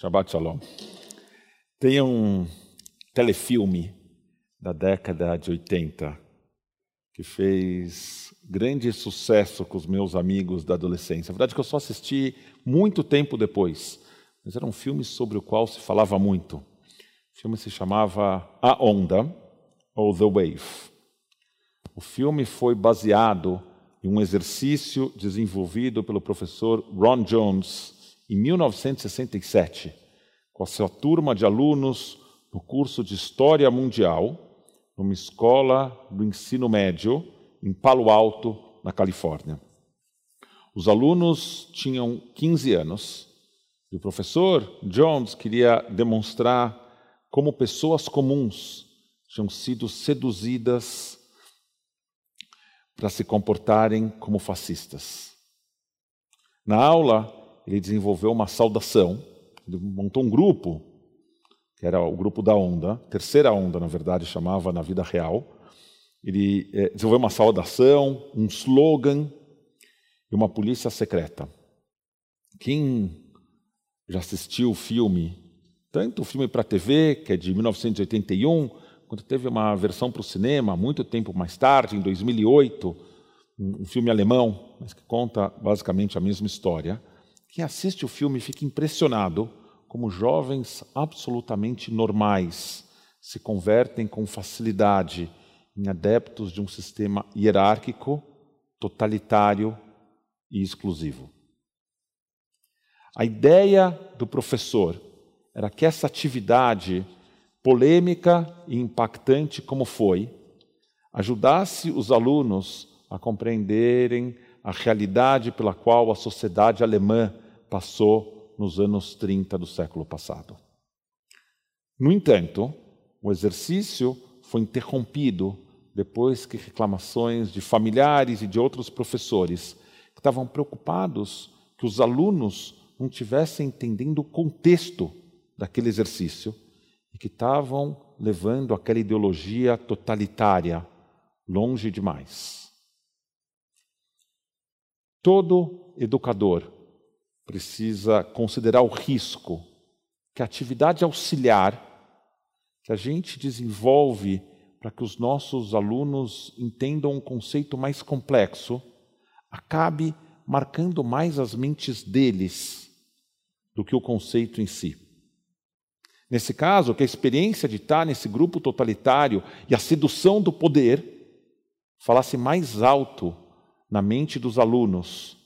Shabbat Shalom. Tem um telefilme da década de 80 que fez grande sucesso com os meus amigos da adolescência. A verdade é que eu só assisti muito tempo depois, mas era um filme sobre o qual se falava muito. O filme se chamava A Onda, ou The Wave. O filme foi baseado em um exercício desenvolvido pelo professor Ron Jones em 1967, com a sua turma de alunos no curso de História Mundial, numa escola do ensino médio em Palo Alto, na Califórnia. Os alunos tinham 15 anos e o professor Jones queria demonstrar como pessoas comuns tinham sido seduzidas para se comportarem como fascistas. Na aula, ele desenvolveu uma saudação, ele montou um grupo, que era o grupo da onda, terceira onda, na verdade, chamava na vida real. Ele é, desenvolveu uma saudação, um slogan e uma polícia secreta. Quem já assistiu o filme, tanto o filme para TV, que é de 1981, quanto teve uma versão para o cinema, muito tempo mais tarde, em 2008, um filme alemão, mas que conta basicamente a mesma história. Quem assiste o filme fica impressionado como jovens absolutamente normais se convertem com facilidade em adeptos de um sistema hierárquico, totalitário e exclusivo. A ideia do professor era que essa atividade polêmica e impactante como foi, ajudasse os alunos a compreenderem a realidade pela qual a sociedade alemã passou nos anos 30 do século passado. No entanto, o exercício foi interrompido depois que reclamações de familiares e de outros professores que estavam preocupados que os alunos não tivessem entendendo o contexto daquele exercício e que estavam levando aquela ideologia totalitária longe demais. Todo educador precisa considerar o risco que a atividade auxiliar que a gente desenvolve para que os nossos alunos entendam um conceito mais complexo acabe marcando mais as mentes deles do que o conceito em si. Nesse caso, que a experiência de estar nesse grupo totalitário e a sedução do poder falasse mais alto na mente dos alunos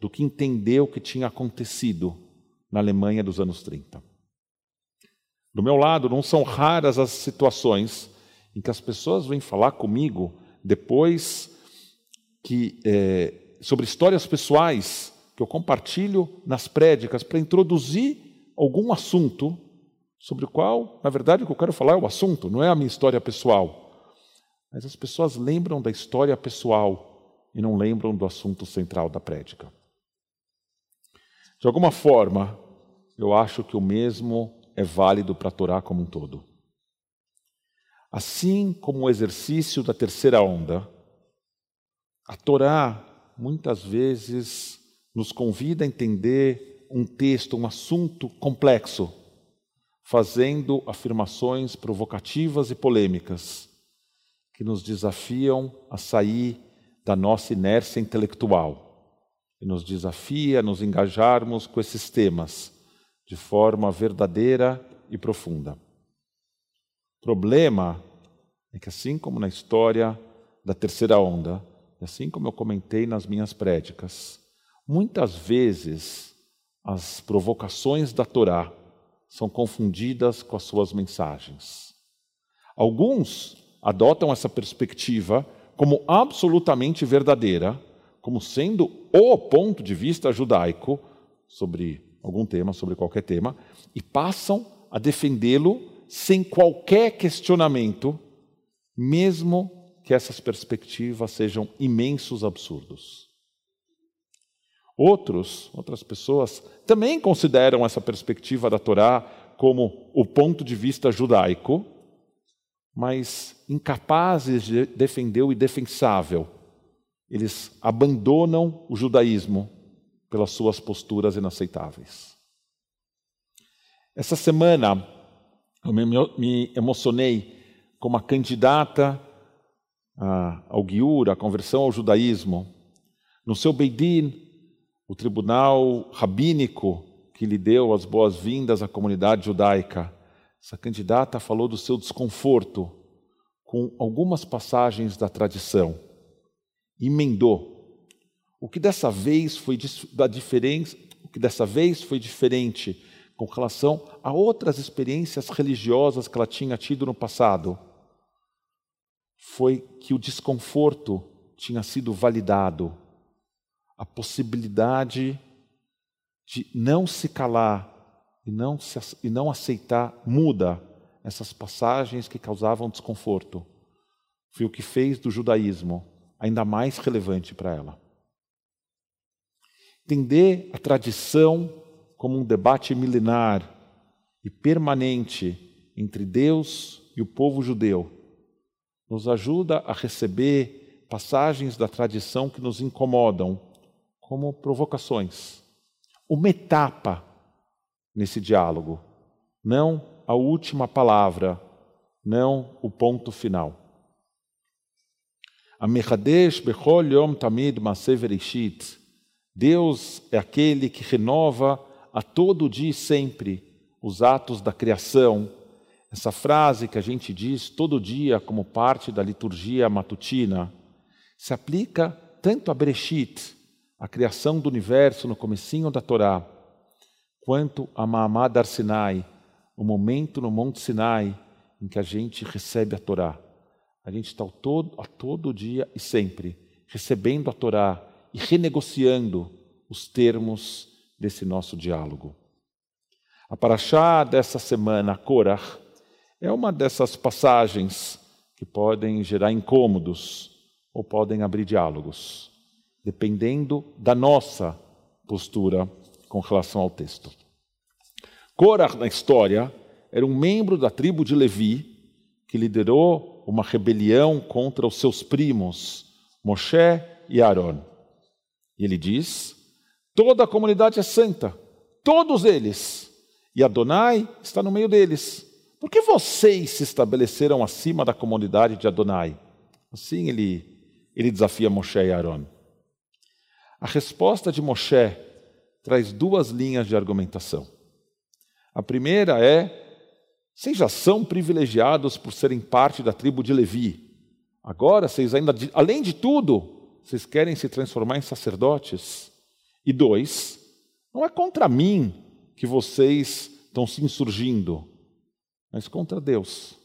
do que entender o que tinha acontecido na Alemanha dos anos 30. Do meu lado, não são raras as situações em que as pessoas vêm falar comigo depois que é, sobre histórias pessoais que eu compartilho nas prédicas para introduzir algum assunto sobre o qual, na verdade, o que eu quero falar é o assunto, não é a minha história pessoal. Mas as pessoas lembram da história pessoal e não lembram do assunto central da prédica. De alguma forma, eu acho que o mesmo é válido para a Torá como um todo. Assim como o exercício da terceira onda, a Torá muitas vezes nos convida a entender um texto, um assunto complexo, fazendo afirmações provocativas e polêmicas que nos desafiam a sair da nossa inércia intelectual e nos desafia a nos engajarmos com esses temas de forma verdadeira e profunda. O problema é que, assim como na história da terceira onda, e assim como eu comentei nas minhas prédicas, muitas vezes as provocações da Torá são confundidas com as suas mensagens. Alguns adotam essa perspectiva como absolutamente verdadeira como sendo o ponto de vista judaico sobre algum tema, sobre qualquer tema, e passam a defendê-lo sem qualquer questionamento, mesmo que essas perspectivas sejam imensos absurdos. Outros, outras pessoas também consideram essa perspectiva da Torá como o ponto de vista judaico, mas incapazes de defender o indefensável, eles abandonam o judaísmo pelas suas posturas inaceitáveis. Essa semana eu me emocionei com uma candidata ao Guiur, à conversão ao judaísmo. No seu Beidin, o tribunal rabínico que lhe deu as boas-vindas à comunidade judaica, essa candidata falou do seu desconforto com algumas passagens da tradição. Emendou. O que dessa vez foi da diferença, o que dessa vez foi diferente com relação a outras experiências religiosas que ela tinha tido no passado foi que o desconforto tinha sido validado, a possibilidade de não se calar e não, se, e não aceitar muda essas passagens que causavam desconforto. Foi o que fez do judaísmo ainda mais relevante para ela. Entender a tradição como um debate milenar e permanente entre Deus e o povo judeu, nos ajuda a receber passagens da tradição que nos incomodam como provocações. Uma etapa nesse diálogo, não a última palavra, não o ponto final. Amechadesh bechol yom tamid Deus é aquele que renova a todo dia e sempre os atos da criação. Essa frase que a gente diz todo dia como parte da liturgia matutina se aplica tanto a Bereshit, a criação do universo no comecinho da Torá, quanto a Mahamad Ar Sinai, o momento no Monte Sinai em que a gente recebe a Torá. A gente está todo, a todo dia e sempre recebendo a Torá e renegociando os termos desse nosso diálogo. A Paraxá dessa semana, Korah, é uma dessas passagens que podem gerar incômodos ou podem abrir diálogos, dependendo da nossa postura com relação ao texto. Korah, na história, era um membro da tribo de Levi que liderou uma rebelião contra os seus primos, Moshe e Aaron. E ele diz Toda a comunidade é santa, todos eles. E Adonai está no meio deles. Por que vocês se estabeleceram acima da comunidade de Adonai? Assim ele, ele desafia Moshe e Aaron. A resposta de Moshe traz duas linhas de argumentação. A primeira é: vocês já são privilegiados por serem parte da tribo de Levi. Agora, vocês ainda, além de tudo, vocês querem se transformar em sacerdotes. E dois, não é contra mim que vocês estão se insurgindo, mas contra Deus.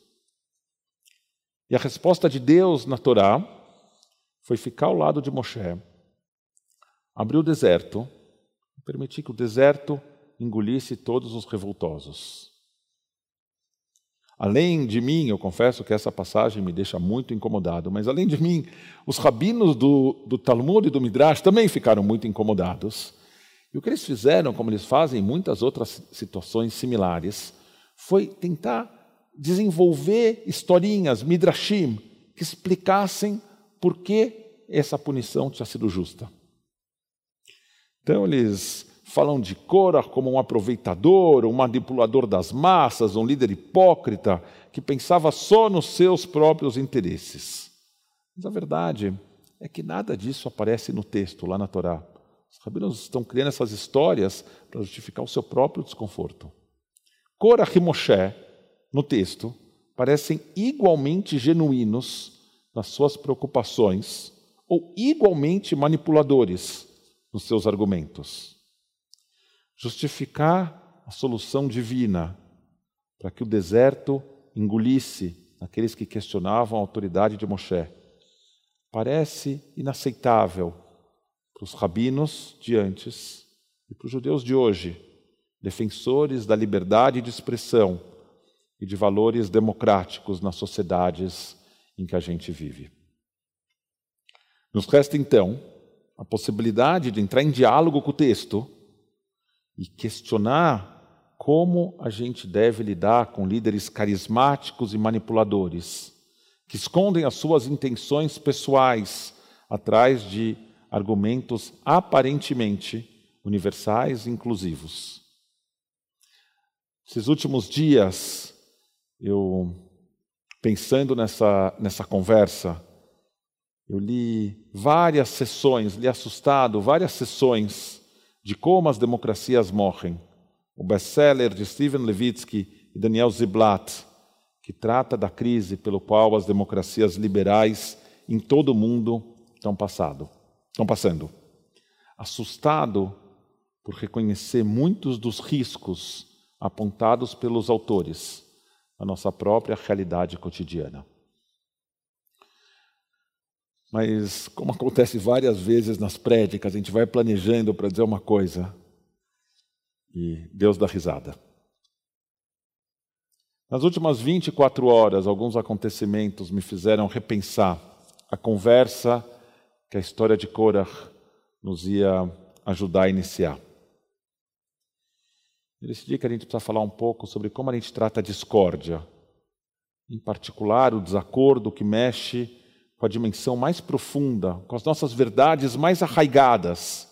E a resposta de Deus na Torá foi ficar ao lado de Moshe, abrir o deserto, permitir que o deserto engolisse todos os revoltosos. Além de mim, eu confesso que essa passagem me deixa muito incomodado, mas além de mim, os rabinos do, do Talmud e do Midrash também ficaram muito incomodados. E o que eles fizeram, como eles fazem em muitas outras situações similares, foi tentar desenvolver historinhas, midrashim, que explicassem por que essa punição tinha sido justa. Então eles falam de Cora como um aproveitador, um manipulador das massas, um líder hipócrita que pensava só nos seus próprios interesses. Mas a verdade é que nada disso aparece no texto, lá na Torá. Os rabinos estão criando essas histórias para justificar o seu próprio desconforto. Cora e Moshe, no texto, parecem igualmente genuínos nas suas preocupações ou igualmente manipuladores nos seus argumentos justificar a solução divina para que o deserto engolisse aqueles que questionavam a autoridade de Moshe. Parece inaceitável para os rabinos de antes e para os judeus de hoje, defensores da liberdade de expressão e de valores democráticos nas sociedades em que a gente vive. Nos resta então a possibilidade de entrar em diálogo com o texto e questionar como a gente deve lidar com líderes carismáticos e manipuladores, que escondem as suas intenções pessoais atrás de argumentos aparentemente universais e inclusivos. Esses últimos dias, eu, pensando nessa, nessa conversa, eu li várias sessões, li assustado várias sessões de como as democracias morrem. O best-seller de Steven Levitsky e Daniel Ziblatt, que trata da crise pelo qual as democracias liberais em todo o mundo estão, passado, estão passando. Assustado por reconhecer muitos dos riscos apontados pelos autores na nossa própria realidade cotidiana. Mas, como acontece várias vezes nas prédicas, a gente vai planejando para dizer uma coisa e Deus dá risada. Nas últimas 24 horas, alguns acontecimentos me fizeram repensar a conversa que a história de Korah nos ia ajudar a iniciar. Eu decidi que a gente precisa falar um pouco sobre como a gente trata a discórdia, em particular o desacordo que mexe com a dimensão mais profunda, com as nossas verdades mais arraigadas,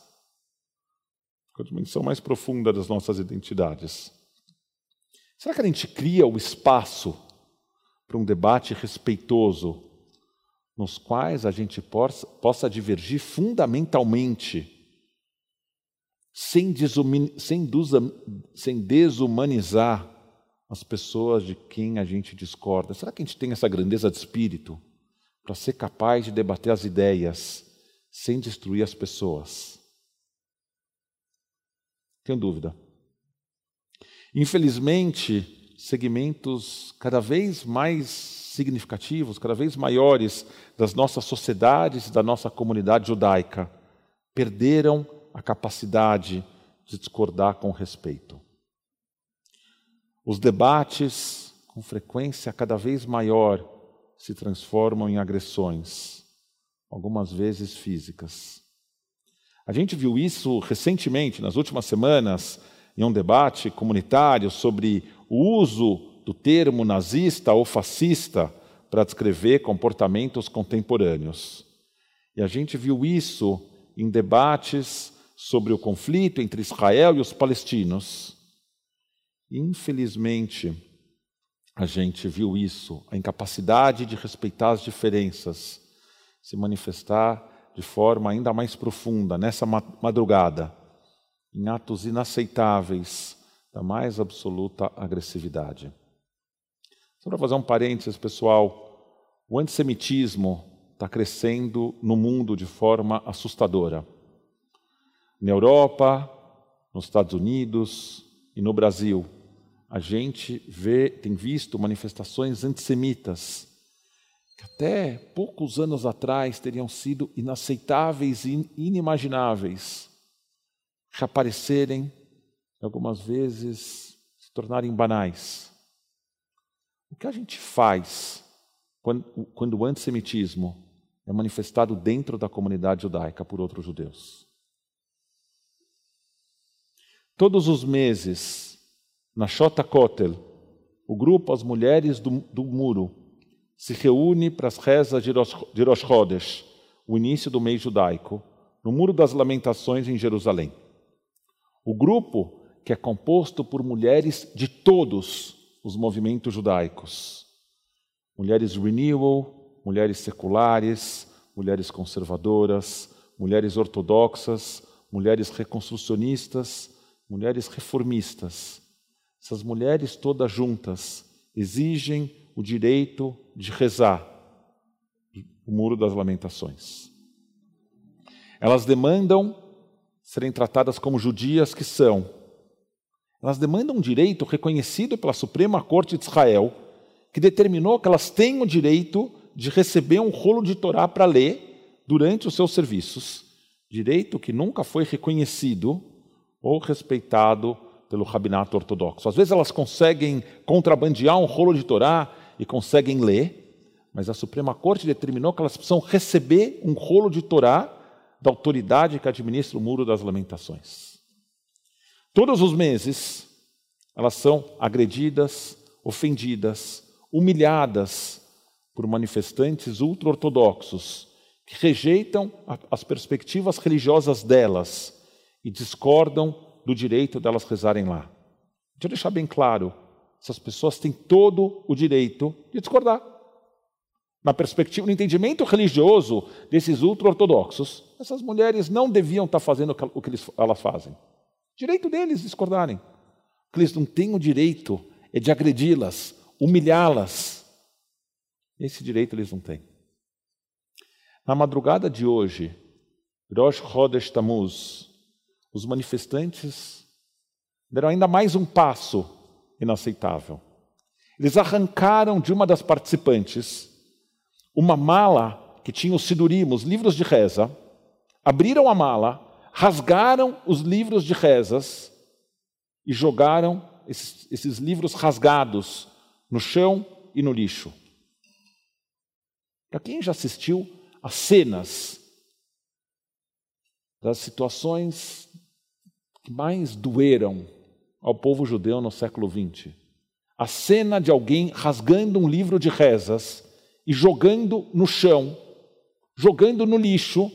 com a dimensão mais profunda das nossas identidades. Será que a gente cria o espaço para um debate respeitoso, nos quais a gente possa, divergir fundamentalmente? sem, sem desumanizar as pessoas de quem a gente discorda. Será que a gente tem essa grandeza de espírito para ser capaz de debater as ideias sem destruir as pessoas? Tenho dúvida. Infelizmente, segmentos cada vez mais significativos, cada vez maiores das nossas sociedades da nossa comunidade judaica perderam a capacidade de discordar com respeito. Os debates, com frequência cada vez maior, se transformam em agressões, algumas vezes físicas. A gente viu isso recentemente, nas últimas semanas, em um debate comunitário sobre o uso do termo nazista ou fascista para descrever comportamentos contemporâneos. E a gente viu isso em debates sobre o conflito entre Israel e os palestinos. Infelizmente, a gente viu isso, a incapacidade de respeitar as diferenças, se manifestar de forma ainda mais profunda nessa madrugada, em atos inaceitáveis da mais absoluta agressividade. Só para fazer um parênteses, pessoal, o antissemitismo está crescendo no mundo de forma assustadora na Europa, nos Estados Unidos e no Brasil, a gente vê, tem visto manifestações antissemitas que até poucos anos atrás teriam sido inaceitáveis e inimagináveis, reaparecerem, algumas vezes se tornarem banais. O que a gente faz quando, quando o antissemitismo é manifestado dentro da comunidade judaica por outros judeus? Todos os meses, na Shota Kotel, o grupo As Mulheres do, do Muro se reúne para as rezas de Rosh, de Rosh Chodesh, o início do mês judaico, no Muro das Lamentações em Jerusalém. O grupo, que é composto por mulheres de todos os movimentos judaicos, mulheres renewal, mulheres seculares, mulheres conservadoras, mulheres ortodoxas, mulheres reconstrucionistas, mulheres reformistas. Essas mulheres todas juntas exigem o direito de rezar o Muro das Lamentações. Elas demandam serem tratadas como judias que são. Elas demandam um direito reconhecido pela Suprema Corte de Israel, que determinou que elas têm o direito de receber um rolo de Torá para ler durante os seus serviços, direito que nunca foi reconhecido ou respeitado pelo rabinato ortodoxo. Às vezes elas conseguem contrabandear um rolo de Torá e conseguem ler, mas a Suprema Corte determinou que elas precisam receber um rolo de Torá da autoridade que administra o Muro das Lamentações. Todos os meses, elas são agredidas, ofendidas, humilhadas por manifestantes ultra-ortodoxos que rejeitam as perspectivas religiosas delas e discordam do direito delas rezarem lá. Deixa eu deixar bem claro: essas pessoas têm todo o direito de discordar. Na perspectiva, no entendimento religioso desses ultra-ortodoxos, essas mulheres não deviam estar fazendo o que elas fazem. Direito deles discordarem. O que eles não têm o direito é de agredi-las, humilhá-las. Esse direito eles não têm. Na madrugada de hoje, Rosh Chodesh Tammuz, os manifestantes deram ainda mais um passo inaceitável. Eles arrancaram de uma das participantes uma mala que tinha os sidurim, os livros de reza, abriram a mala, rasgaram os livros de rezas e jogaram esses, esses livros rasgados no chão e no lixo. Para quem já assistiu as cenas das situações que mais doeram ao povo judeu no século XX. A cena de alguém rasgando um livro de rezas e jogando no chão, jogando no lixo,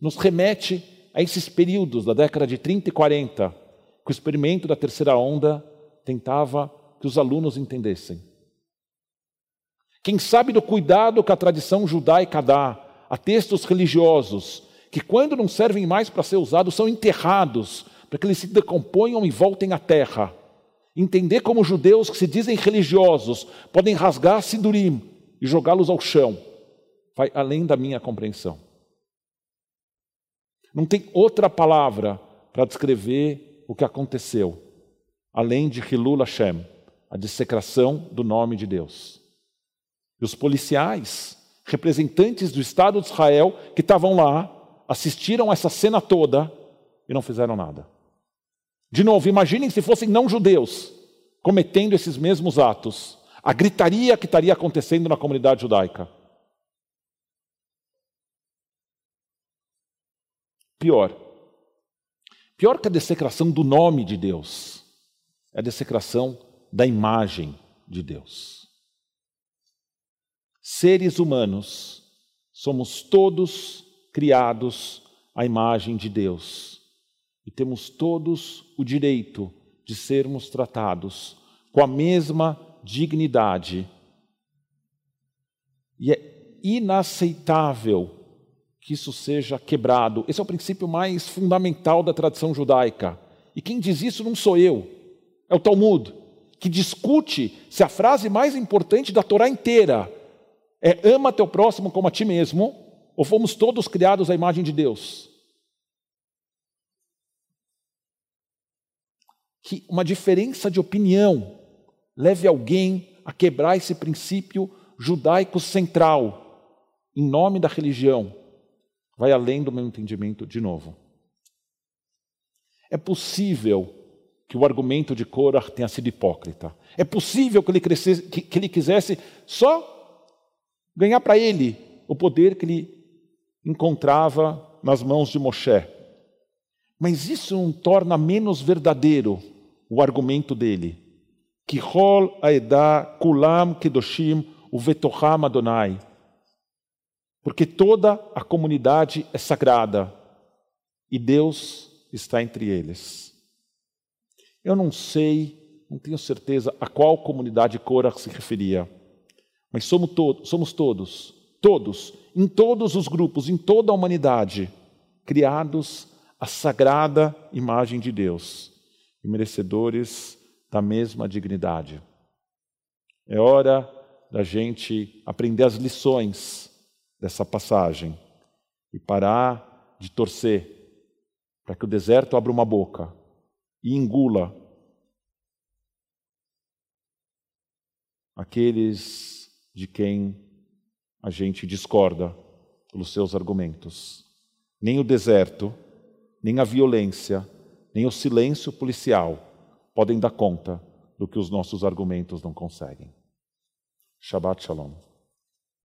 nos remete a esses períodos da década de 30 e 40, que o experimento da terceira onda tentava que os alunos entendessem. Quem sabe do cuidado que a tradição judaica dá a textos religiosos, que quando não servem mais para ser usados, são enterrados para que eles se decomponham e voltem à terra. Entender como judeus que se dizem religiosos podem rasgar Sidurim e jogá-los ao chão, vai além da minha compreensão. Não tem outra palavra para descrever o que aconteceu, além de Hilul Hashem, a dissecração do nome de Deus. E os policiais, representantes do Estado de Israel, que estavam lá, assistiram essa cena toda e não fizeram nada. De novo, imaginem se fossem não-judeus cometendo esses mesmos atos, a gritaria que estaria acontecendo na comunidade judaica. Pior. Pior que a dessecração do nome de Deus, é a dessecração da imagem de Deus. Seres humanos, somos todos criados à imagem de Deus e temos todos o direito de sermos tratados com a mesma dignidade. E é inaceitável que isso seja quebrado. Esse é o princípio mais fundamental da tradição judaica. E quem diz isso não sou eu, é o Talmud, que discute se a frase mais importante da Torá inteira é ama teu próximo como a ti mesmo, ou fomos todos criados à imagem de Deus. Que uma diferença de opinião leve alguém a quebrar esse princípio judaico central, em nome da religião, vai além do meu entendimento de novo. É possível que o argumento de Korah tenha sido hipócrita. É possível que ele, crescesse, que, que ele quisesse só ganhar para ele o poder que ele encontrava nas mãos de Moshe. Mas isso não torna menos verdadeiro o argumento dele. Kihol aeda kulam kedoshim uvetoham Adonai. Porque toda a comunidade é sagrada e Deus está entre eles. Eu não sei, não tenho certeza a qual comunidade Korah se referia, mas somos, to somos todos, todos, em todos os grupos, em toda a humanidade, criados à sagrada imagem de Deus e merecedores da mesma dignidade. É hora da gente aprender as lições dessa passagem e parar de torcer para que o deserto abra uma boca e engula aqueles de quem a gente discorda pelos seus argumentos. Nem o deserto, nem a violência, nem o silêncio policial podem dar conta do que os nossos argumentos não conseguem. Shabbat Shalom.